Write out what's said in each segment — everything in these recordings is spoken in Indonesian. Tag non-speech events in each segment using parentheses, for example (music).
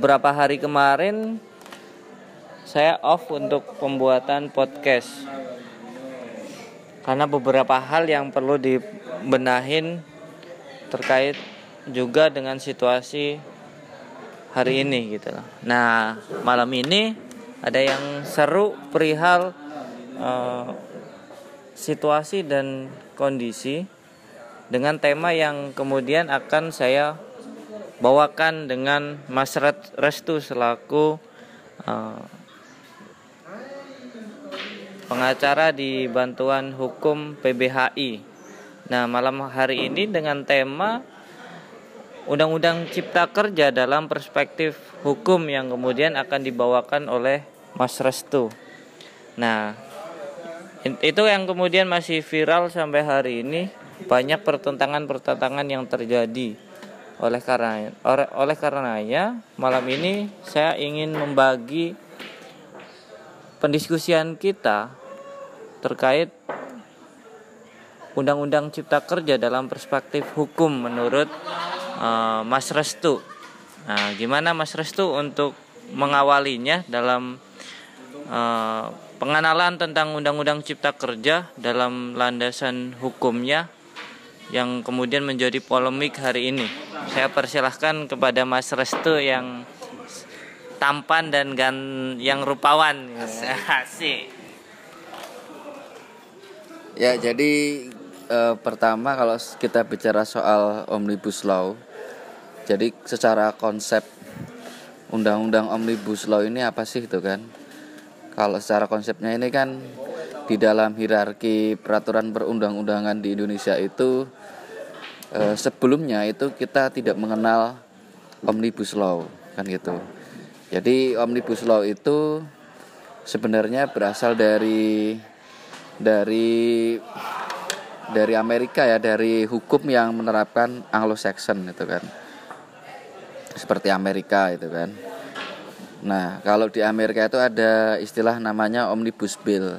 beberapa hari kemarin saya off untuk pembuatan podcast karena beberapa hal yang perlu dibenahin terkait juga dengan situasi hari ini gitu loh. Nah malam ini ada yang seru perihal uh, situasi dan kondisi dengan tema yang kemudian akan saya bawakan dengan Mas Restu selaku uh, pengacara di bantuan hukum PBHI. Nah, malam hari ini dengan tema Undang-Undang Cipta Kerja dalam perspektif hukum yang kemudian akan dibawakan oleh Mas Restu. Nah, itu yang kemudian masih viral sampai hari ini banyak pertentangan-pertentangan yang terjadi oleh karena oleh, karenanya malam ini saya ingin membagi pendiskusian kita terkait Undang-Undang Cipta Kerja dalam perspektif hukum menurut uh, Mas Restu. Nah, gimana Mas Restu untuk mengawalinya dalam uh, pengenalan tentang Undang-Undang Cipta Kerja dalam landasan hukumnya yang kemudian menjadi polemik hari ini. Saya persilahkan kepada Mas Restu yang tampan dan gan yang rupawan. Asik. (laughs) Ya, jadi eh, pertama kalau kita bicara soal Omnibus Law, jadi secara konsep Undang-Undang Omnibus Law ini apa sih itu kan? Kalau secara konsepnya ini kan di dalam hierarki peraturan perundang-undangan di Indonesia itu eh, sebelumnya itu kita tidak mengenal omnibus law kan gitu. Jadi omnibus law itu sebenarnya berasal dari dari dari Amerika ya, dari hukum yang menerapkan Anglo-Saxon itu kan. Seperti Amerika itu kan. Nah, kalau di Amerika itu ada istilah namanya omnibus bill.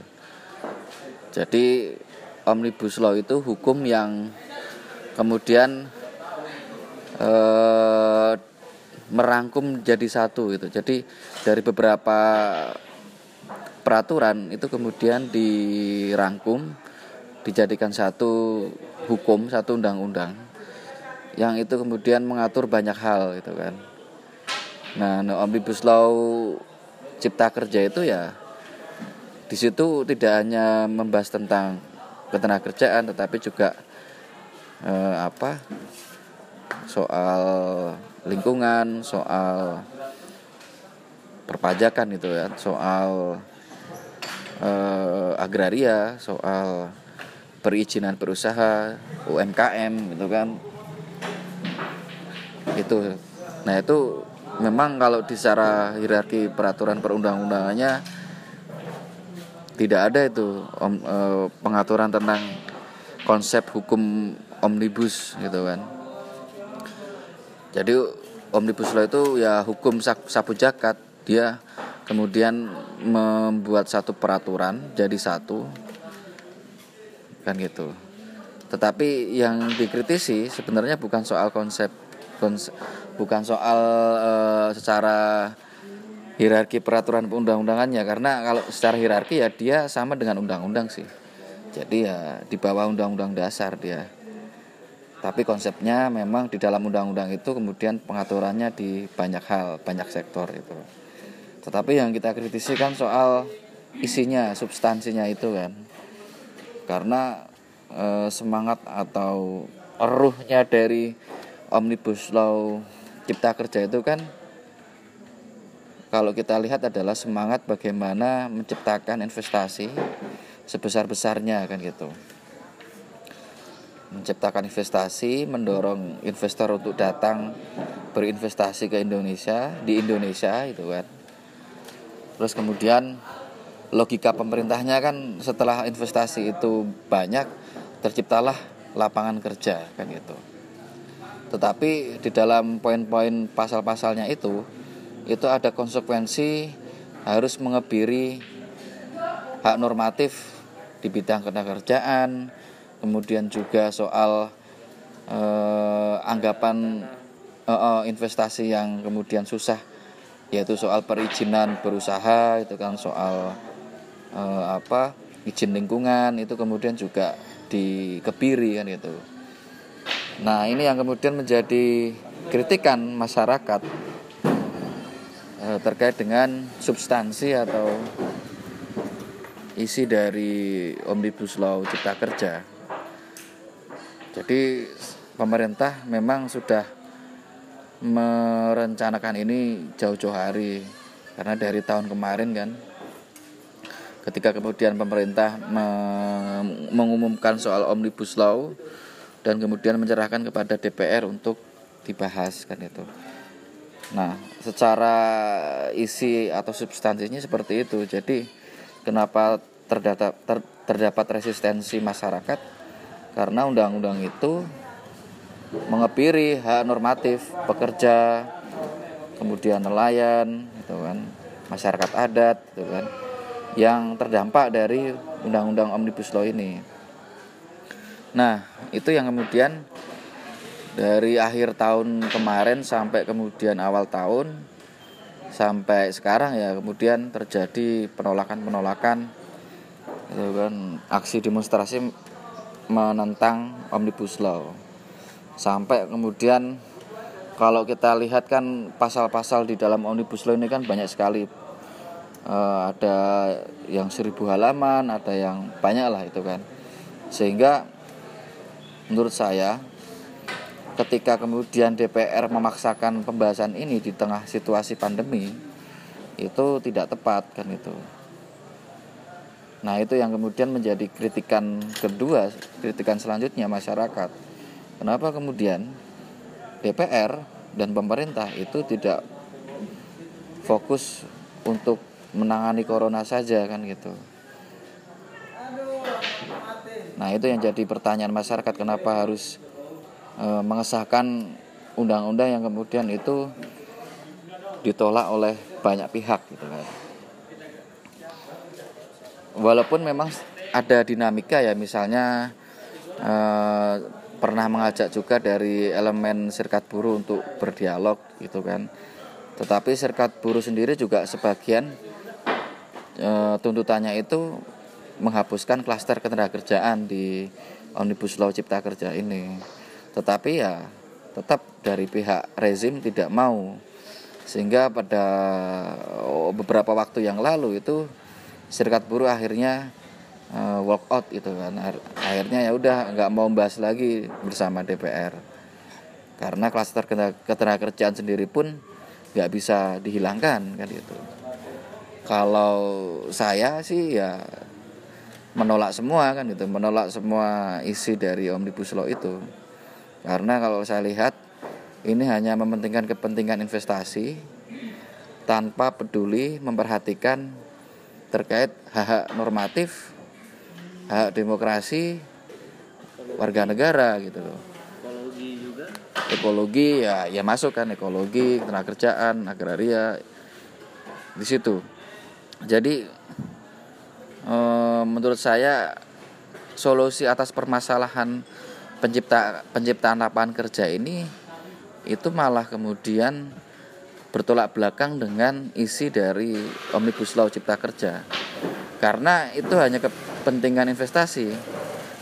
Jadi omnibus law itu hukum yang kemudian eh, merangkum jadi satu gitu. Jadi dari beberapa peraturan itu kemudian dirangkum dijadikan satu hukum, satu undang-undang yang itu kemudian mengatur banyak hal gitu kan. Nah, no omnibus law cipta kerja itu ya di situ tidak hanya membahas tentang ketenagakerjaan tetapi juga eh, apa? Soal lingkungan soal perpajakan itu ya. Soal eh, agraria soal perizinan berusaha UMKM gitu kan. Itu. Nah itu memang kalau di secara hierarki peraturan perundang-undangannya tidak ada itu om, e, pengaturan tentang konsep hukum omnibus gitu kan. Jadi omnibus law itu ya hukum sapu jakat. Dia kemudian membuat satu peraturan jadi satu. Kan gitu. Tetapi yang dikritisi sebenarnya bukan soal konsep, konsep bukan soal e, secara hierarki peraturan undang-undangannya. Karena kalau secara hierarki ya dia sama dengan undang-undang sih. Jadi ya di bawah undang-undang dasar dia tapi konsepnya memang di dalam undang-undang itu kemudian pengaturannya di banyak hal banyak sektor itu. Tetapi yang kita kritisi kan soal isinya substansinya itu kan. Karena e, semangat atau ruhnya dari omnibus law cipta kerja itu kan kalau kita lihat adalah semangat bagaimana menciptakan investasi sebesar-besarnya kan gitu menciptakan investasi, mendorong investor untuk datang berinvestasi ke Indonesia, di Indonesia itu kan. Terus kemudian logika pemerintahnya kan setelah investasi itu banyak terciptalah lapangan kerja kan gitu. Tetapi di dalam poin-poin pasal-pasalnya itu itu ada konsekuensi harus mengebiri hak normatif di bidang ketenagakerjaan, kemudian juga soal eh, anggapan eh, eh, investasi yang kemudian susah yaitu soal perizinan berusaha itu kan soal eh, apa izin lingkungan itu kemudian juga dikebiri kan itu nah ini yang kemudian menjadi kritikan masyarakat eh, terkait dengan substansi atau isi dari omnibus law cipta kerja jadi pemerintah memang sudah merencanakan ini jauh-jauh hari karena dari tahun kemarin kan ketika kemudian pemerintah mengumumkan soal omnibus law dan kemudian menyerahkan kepada DPR untuk dibahas kan itu. Nah, secara isi atau substansinya seperti itu. Jadi kenapa terdapat ter, terdapat resistensi masyarakat? Karena undang-undang itu mengepiri hak normatif pekerja kemudian nelayan gitu kan masyarakat adat gitu kan yang terdampak dari undang-undang omnibus law ini. Nah itu yang kemudian dari akhir tahun kemarin sampai kemudian awal tahun sampai sekarang ya kemudian terjadi penolakan-penolakan gitu kan aksi demonstrasi menentang omnibus law. Sampai kemudian kalau kita lihat kan pasal-pasal di dalam omnibus law ini kan banyak sekali. Uh, ada yang seribu halaman ada yang banyak lah itu kan. Sehingga menurut saya ketika kemudian DPR memaksakan pembahasan ini di tengah situasi pandemi itu tidak tepat kan itu nah itu yang kemudian menjadi kritikan kedua kritikan selanjutnya masyarakat Kenapa kemudian DPR dan pemerintah itu tidak fokus untuk menangani corona saja kan gitu. Nah, itu yang jadi pertanyaan masyarakat kenapa harus e, mengesahkan undang-undang yang kemudian itu ditolak oleh banyak pihak gitu kan. Walaupun memang ada dinamika ya misalnya e, pernah mengajak juga dari elemen serikat buruh untuk berdialog gitu kan. Tetapi serikat buruh sendiri juga sebagian e, tuntutannya itu menghapuskan klaster ketenagakerjaan di omnibus law cipta kerja ini. Tetapi ya tetap dari pihak rezim tidak mau. Sehingga pada beberapa waktu yang lalu itu serikat buruh akhirnya uh, walk out itu kan. Akhirnya ya udah nggak mau bahas lagi bersama DPR karena klaster ketenagakerjaan sendiri pun nggak bisa dihilangkan kan itu kalau saya sih ya menolak semua kan itu menolak semua isi dari omnibus law itu. Karena kalau saya lihat ini hanya mementingkan kepentingan investasi tanpa peduli memperhatikan terkait hak-hak normatif hak demokrasi warga negara gitu loh. Ekologi juga? Ekologi ya ya masuk kan ekologi tenaga kerjaan agraria di situ. Jadi e, menurut saya solusi atas permasalahan pencipta penciptaan lapangan kerja ini itu malah kemudian bertolak belakang dengan isi dari omnibus law cipta kerja. Karena itu hanya ke kepentingan investasi.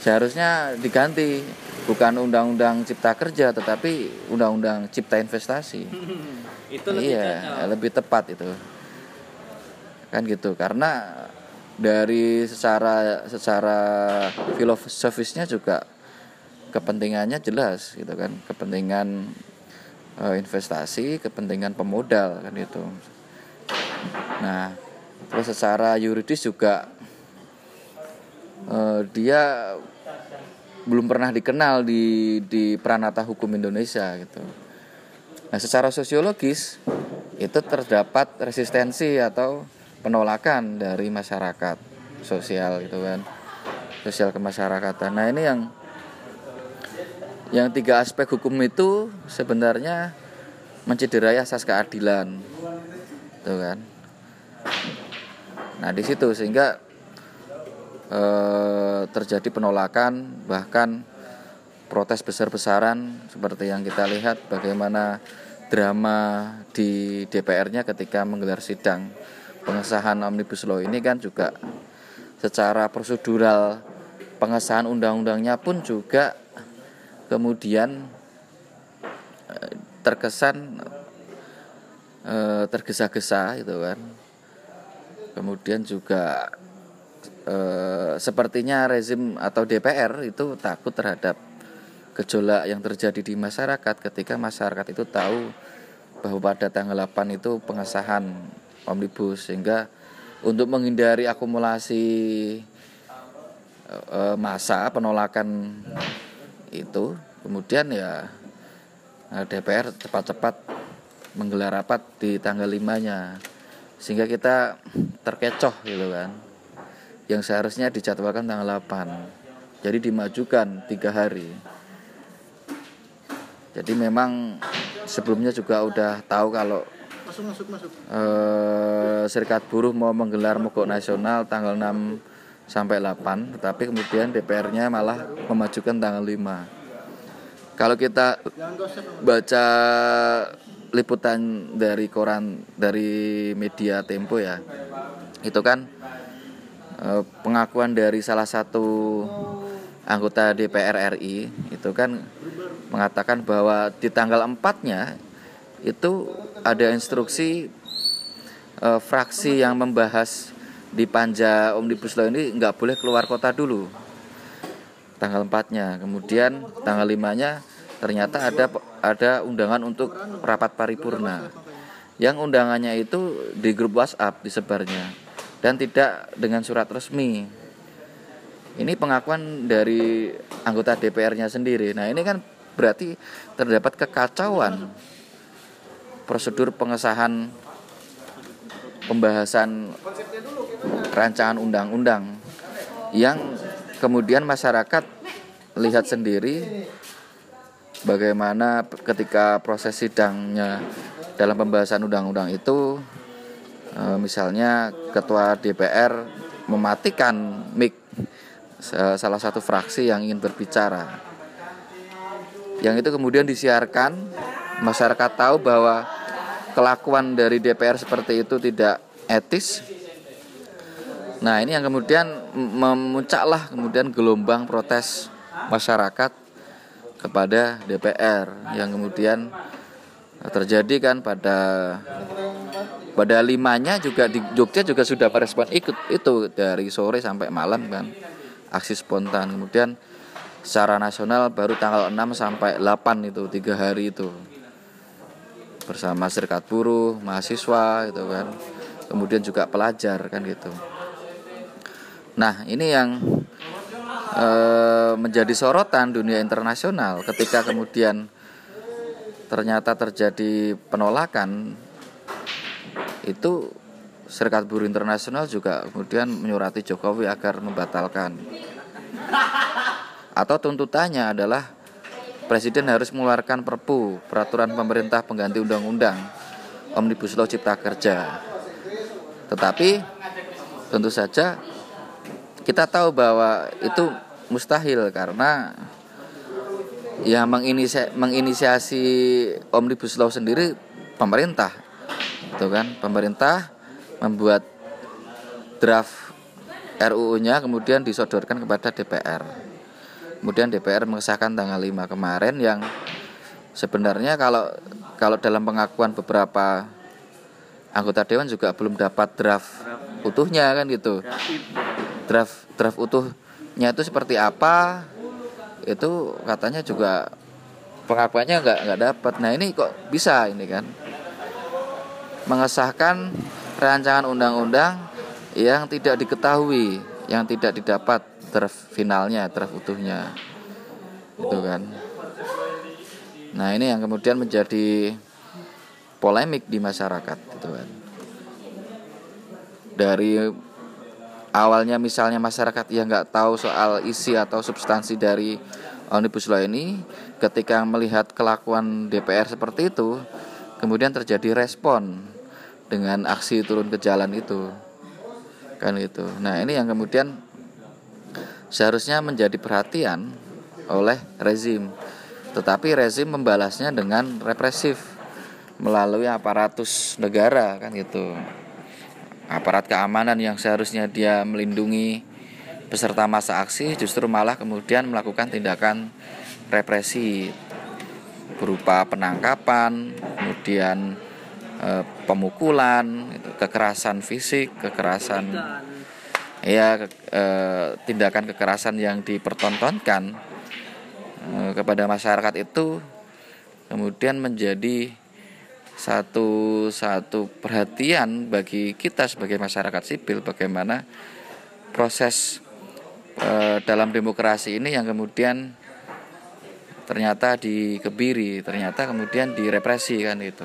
Seharusnya diganti. Bukan undang-undang cipta kerja tetapi undang-undang cipta investasi. (laughs) Itu lebih iya cocok. lebih tepat itu. Kan gitu. Karena dari secara secara filosofisnya juga kepentingannya jelas gitu kan. Kepentingan investasi kepentingan pemodal kan itu nah terus secara yuridis juga uh, dia belum pernah dikenal di di peranata hukum Indonesia gitu. Nah, secara sosiologis itu terdapat resistensi atau penolakan dari masyarakat sosial gitu kan. Sosial kemasyarakatan. Nah, ini yang yang tiga aspek hukum itu sebenarnya mencederai asas keadilan. Tuh kan. Nah, di situ sehingga e, terjadi penolakan bahkan protes besar-besaran seperti yang kita lihat bagaimana drama di DPR-nya ketika menggelar sidang pengesahan omnibus law ini kan juga secara prosedural pengesahan undang-undangnya pun juga kemudian eh, terkesan eh, tergesa-gesa itu kan. Kemudian juga eh, sepertinya rezim atau DPR itu takut terhadap gejolak yang terjadi di masyarakat ketika masyarakat itu tahu bahwa pada tanggal 8 itu pengesahan omnibus sehingga untuk menghindari akumulasi masa penolakan itu. Kemudian ya eh, DPR cepat-cepat menggelar rapat di tanggal 5 nya sehingga kita terkecoh gitu kan. Yang seharusnya dijadwalkan tanggal 8 jadi dimajukan tiga hari. Jadi memang sebelumnya juga udah tahu kalau masuk, masuk, masuk. Eh, serikat buruh mau menggelar mogok nasional tanggal 6 sampai 8 tetapi kemudian DPR-nya malah memajukan tanggal 5 kalau kita baca liputan dari koran dari media Tempo ya itu kan eh, pengakuan dari salah satu anggota DPR RI itu kan mengatakan bahwa di tanggal 4-nya itu ada instruksi e, fraksi yang membahas di panja omnibus law ini nggak boleh keluar kota dulu. Tanggal 4-nya kemudian tanggal 5-nya ternyata ada ada undangan untuk rapat paripurna. Yang undangannya itu di grup WhatsApp disebarnya dan tidak dengan surat resmi. Ini pengakuan dari anggota DPR-nya sendiri. Nah, ini kan berarti terdapat kekacauan prosedur pengesahan pembahasan rancangan undang-undang yang kemudian masyarakat lihat sendiri bagaimana ketika proses sidangnya dalam pembahasan undang-undang itu eh, misalnya ketua DPR mematikan mic salah satu fraksi yang ingin berbicara. Yang itu kemudian disiarkan, masyarakat tahu bahwa kelakuan dari DPR seperti itu tidak etis. Nah, ini yang kemudian memuncaklah kemudian gelombang protes masyarakat kepada DPR yang kemudian terjadi kan pada pada limanya juga di Jogja juga sudah merespon ikut itu dari sore sampai malam kan aksi spontan. Kemudian secara nasional baru tanggal 6 sampai 8 itu tiga hari itu. Bersama serikat buruh mahasiswa gitu kan. Kemudian juga pelajar kan gitu nah ini yang e, menjadi sorotan dunia internasional ketika kemudian ternyata terjadi penolakan itu Serikat Buruh Internasional juga kemudian menyurati Jokowi agar membatalkan. Atau tuntutannya adalah Presiden harus mengeluarkan perpu peraturan pemerintah pengganti undang-undang Omnibus Law Cipta Kerja. Tetapi tentu saja kita tahu bahwa itu mustahil karena yang menginisiasi, menginisiasi Omnibus Law sendiri pemerintah. Itu kan, pemerintah membuat draft RUU-nya kemudian disodorkan kepada DPR. Kemudian DPR mengesahkan tanggal 5 kemarin yang sebenarnya kalau kalau dalam pengakuan beberapa anggota dewan juga belum dapat draft utuhnya kan gitu. Draft draft utuhnya itu seperti apa? Itu katanya juga pengakuannya nggak nggak dapat. Nah ini kok bisa ini kan mengesahkan rancangan undang-undang yang tidak diketahui, yang tidak didapat draft finalnya, draft utuhnya. Itu kan. Nah, ini yang kemudian menjadi polemik di masyarakat, gitu kan. Dari awalnya misalnya masyarakat yang nggak tahu soal isi atau substansi dari omnibus law ini, ketika melihat kelakuan DPR seperti itu, kemudian terjadi respon dengan aksi turun ke jalan itu. Kan itu nah ini yang kemudian seharusnya menjadi perhatian oleh rezim. Tetapi rezim membalasnya dengan represif melalui aparatus negara kan gitu aparat keamanan yang seharusnya dia melindungi peserta masa aksi justru malah kemudian melakukan tindakan represi berupa penangkapan kemudian e, pemukulan kekerasan fisik kekerasan ya ke, e, tindakan kekerasan yang dipertontonkan e, kepada masyarakat itu kemudian menjadi satu satu perhatian bagi kita sebagai masyarakat sipil bagaimana proses e, dalam demokrasi ini yang kemudian ternyata dikebiri, ternyata kemudian direpresi kan itu.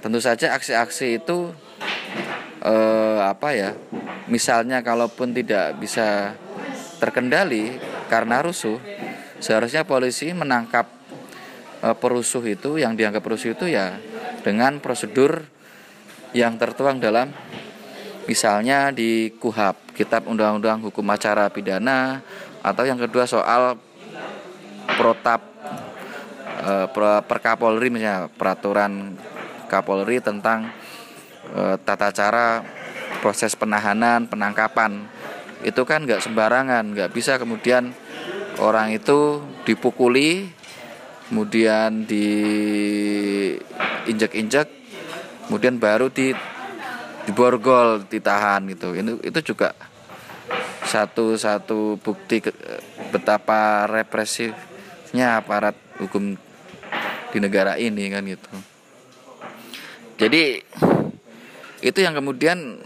Tentu saja aksi-aksi itu e, apa ya? Misalnya kalaupun tidak bisa terkendali karena rusuh, seharusnya polisi menangkap perusuh itu yang dianggap perusuh itu ya dengan prosedur yang tertuang dalam misalnya di KUHAP Kitab Undang-Undang Hukum Acara Pidana atau yang kedua soal protap e, per Kapolri misalnya peraturan Kapolri tentang e, tata cara proses penahanan penangkapan. Itu kan nggak sembarangan nggak bisa kemudian orang itu dipukuli kemudian diinjak-injak kemudian baru di diborgol ditahan gitu. Itu itu juga satu satu bukti ke, betapa represifnya aparat hukum di negara ini kan gitu. Jadi itu yang kemudian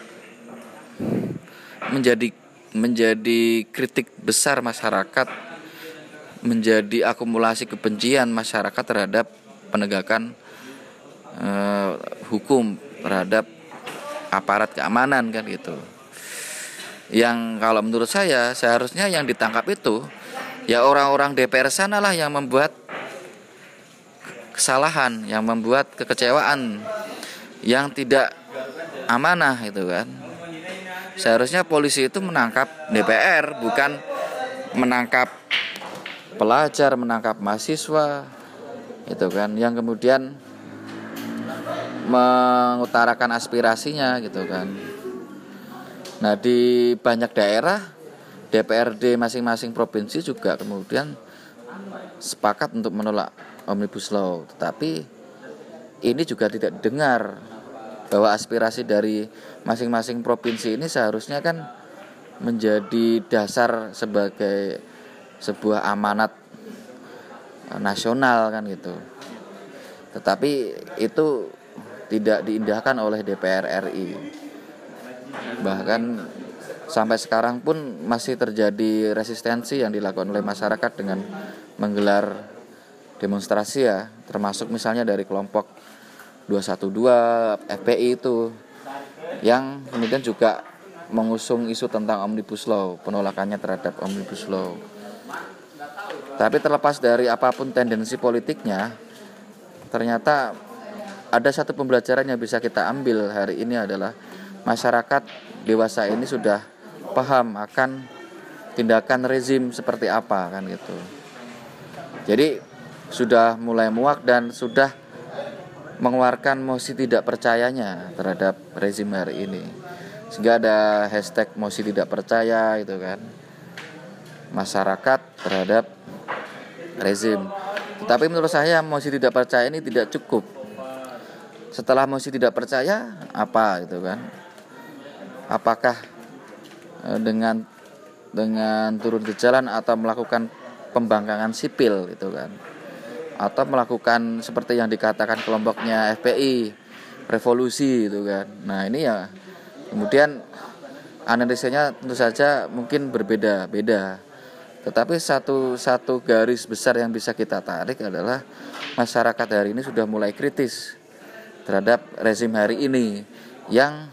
menjadi menjadi kritik besar masyarakat menjadi akumulasi kebencian masyarakat terhadap penegakan eh, hukum terhadap aparat keamanan kan gitu. Yang kalau menurut saya seharusnya yang ditangkap itu ya orang-orang DPR sanalah yang membuat kesalahan, yang membuat kekecewaan, yang tidak amanah itu kan. Seharusnya polisi itu menangkap DPR bukan menangkap pelajar, menangkap mahasiswa itu kan yang kemudian mengutarakan aspirasinya gitu kan. Nah, di banyak daerah DPRD masing-masing provinsi juga kemudian sepakat untuk menolak Omnibus Law, tetapi ini juga tidak didengar bahwa aspirasi dari masing-masing provinsi ini seharusnya kan menjadi dasar sebagai sebuah amanat nasional kan gitu. Tetapi itu tidak diindahkan oleh DPR RI. Bahkan sampai sekarang pun masih terjadi resistensi yang dilakukan oleh masyarakat dengan menggelar demonstrasi ya, termasuk misalnya dari kelompok 212 FPI itu yang kemudian juga mengusung isu tentang Omnibus Law, penolakannya terhadap Omnibus Law. Tapi terlepas dari apa pun tendensi politiknya, ternyata ada satu pembelajaran yang bisa kita ambil hari ini adalah masyarakat dewasa ini sudah paham akan tindakan rezim seperti apa kan gitu. Jadi sudah mulai muak dan sudah mengeluarkan mosi tidak percayanya terhadap rezim hari ini. Sehingga ada hashtag mosi tidak percaya itu kan. Masyarakat terhadap rezim. Tetapi menurut saya mosi tidak percaya ini tidak cukup. Setelah mosi tidak percaya apa gitu kan? Apakah e, dengan dengan turun ke jalan atau melakukan pembangkangan sipil gitu kan? Atau melakukan seperti yang dikatakan kelompoknya FPI revolusi gitu kan? Nah ini ya kemudian analisanya tentu saja mungkin berbeda beda tetapi satu satu garis besar yang bisa kita tarik adalah masyarakat hari ini sudah mulai kritis terhadap rezim hari ini yang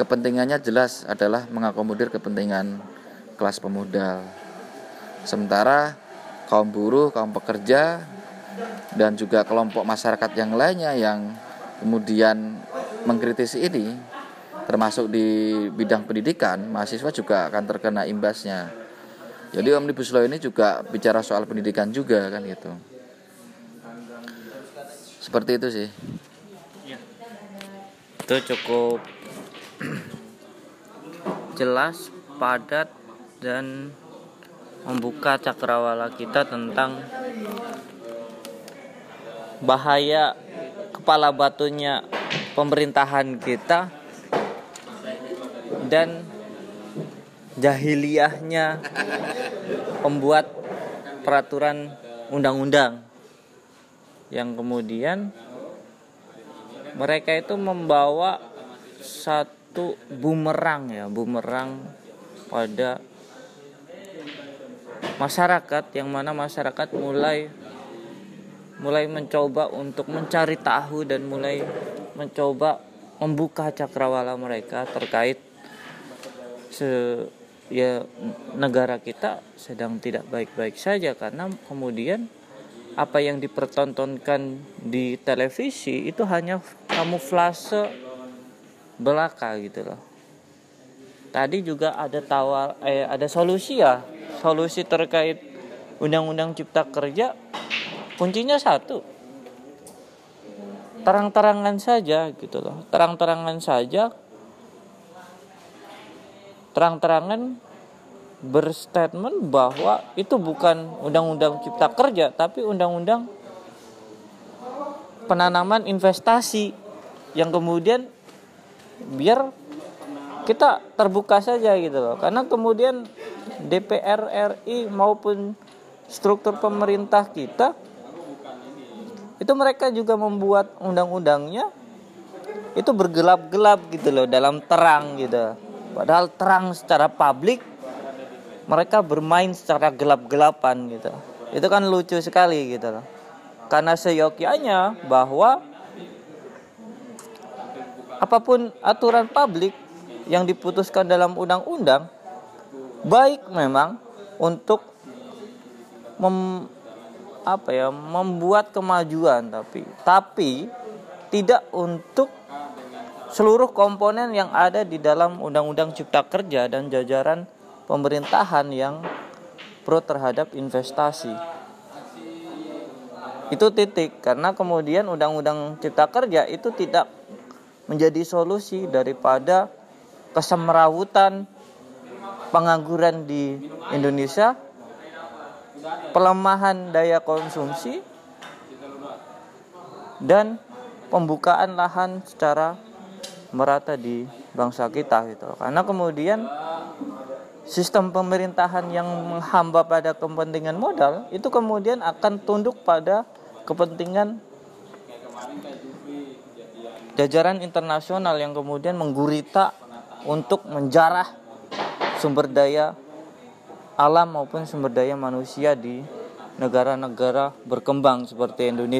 kepentingannya jelas adalah mengakomodir kepentingan kelas pemuda. Sementara kaum buruh, kaum pekerja dan juga kelompok masyarakat yang lainnya yang kemudian mengkritisi ini termasuk di bidang pendidikan, mahasiswa juga akan terkena imbasnya. Jadi Omnibus Law ini juga bicara soal pendidikan juga kan gitu. seperti itu sih itu cukup jelas padat dan membuka cakrawala kita tentang bahaya kepala batunya pemerintahan kita dan jahiliyahnya pembuat peraturan undang-undang yang kemudian mereka itu membawa satu bumerang ya bumerang pada masyarakat yang mana masyarakat mulai mulai mencoba untuk mencari tahu dan mulai mencoba membuka cakrawala mereka terkait se ya negara kita sedang tidak baik-baik saja karena kemudian apa yang dipertontonkan di televisi itu hanya kamuflase belaka gitu loh. Tadi juga ada tawar eh ada solusi ya, solusi terkait undang-undang cipta kerja kuncinya satu. Terang-terangan saja gitu loh. Terang-terangan saja terang-terangan berstatement bahwa itu bukan undang-undang cipta kerja tapi undang-undang penanaman investasi yang kemudian biar kita terbuka saja gitu loh. Karena kemudian DPR RI maupun struktur pemerintah kita itu mereka juga membuat undang-undangnya itu bergelap-gelap gitu loh dalam terang gitu padahal terang secara publik mereka bermain secara gelap-gelapan gitu. Itu kan lucu sekali gitu loh. Karena seyogyanya bahwa apa pun aturan publik yang diputuskan dalam undang-undang baik memang untuk mem apa ya membuat kemajuan tapi tapi tidak untuk seluruh komponen yang ada di dalam Undang-Undang Cipta Kerja dan jajaran pemerintahan yang pro terhadap investasi. Itu titik karena kemudian Undang-Undang Cipta Kerja itu tidak menjadi solusi daripada kesemrawutan pengangguran di Indonesia pelemahan daya konsumsi dan pembukaan lahan secara merata di bangsa kita gitu. Karena kemudian sistem pemerintahan yang menghamba pada kepentingan modal itu kemudian akan tunduk pada kepentingan jajaran internasional yang kemudian menggurita untuk menjarah sumber daya alam maupun sumber daya manusia di negara-negara berkembang seperti Indonesia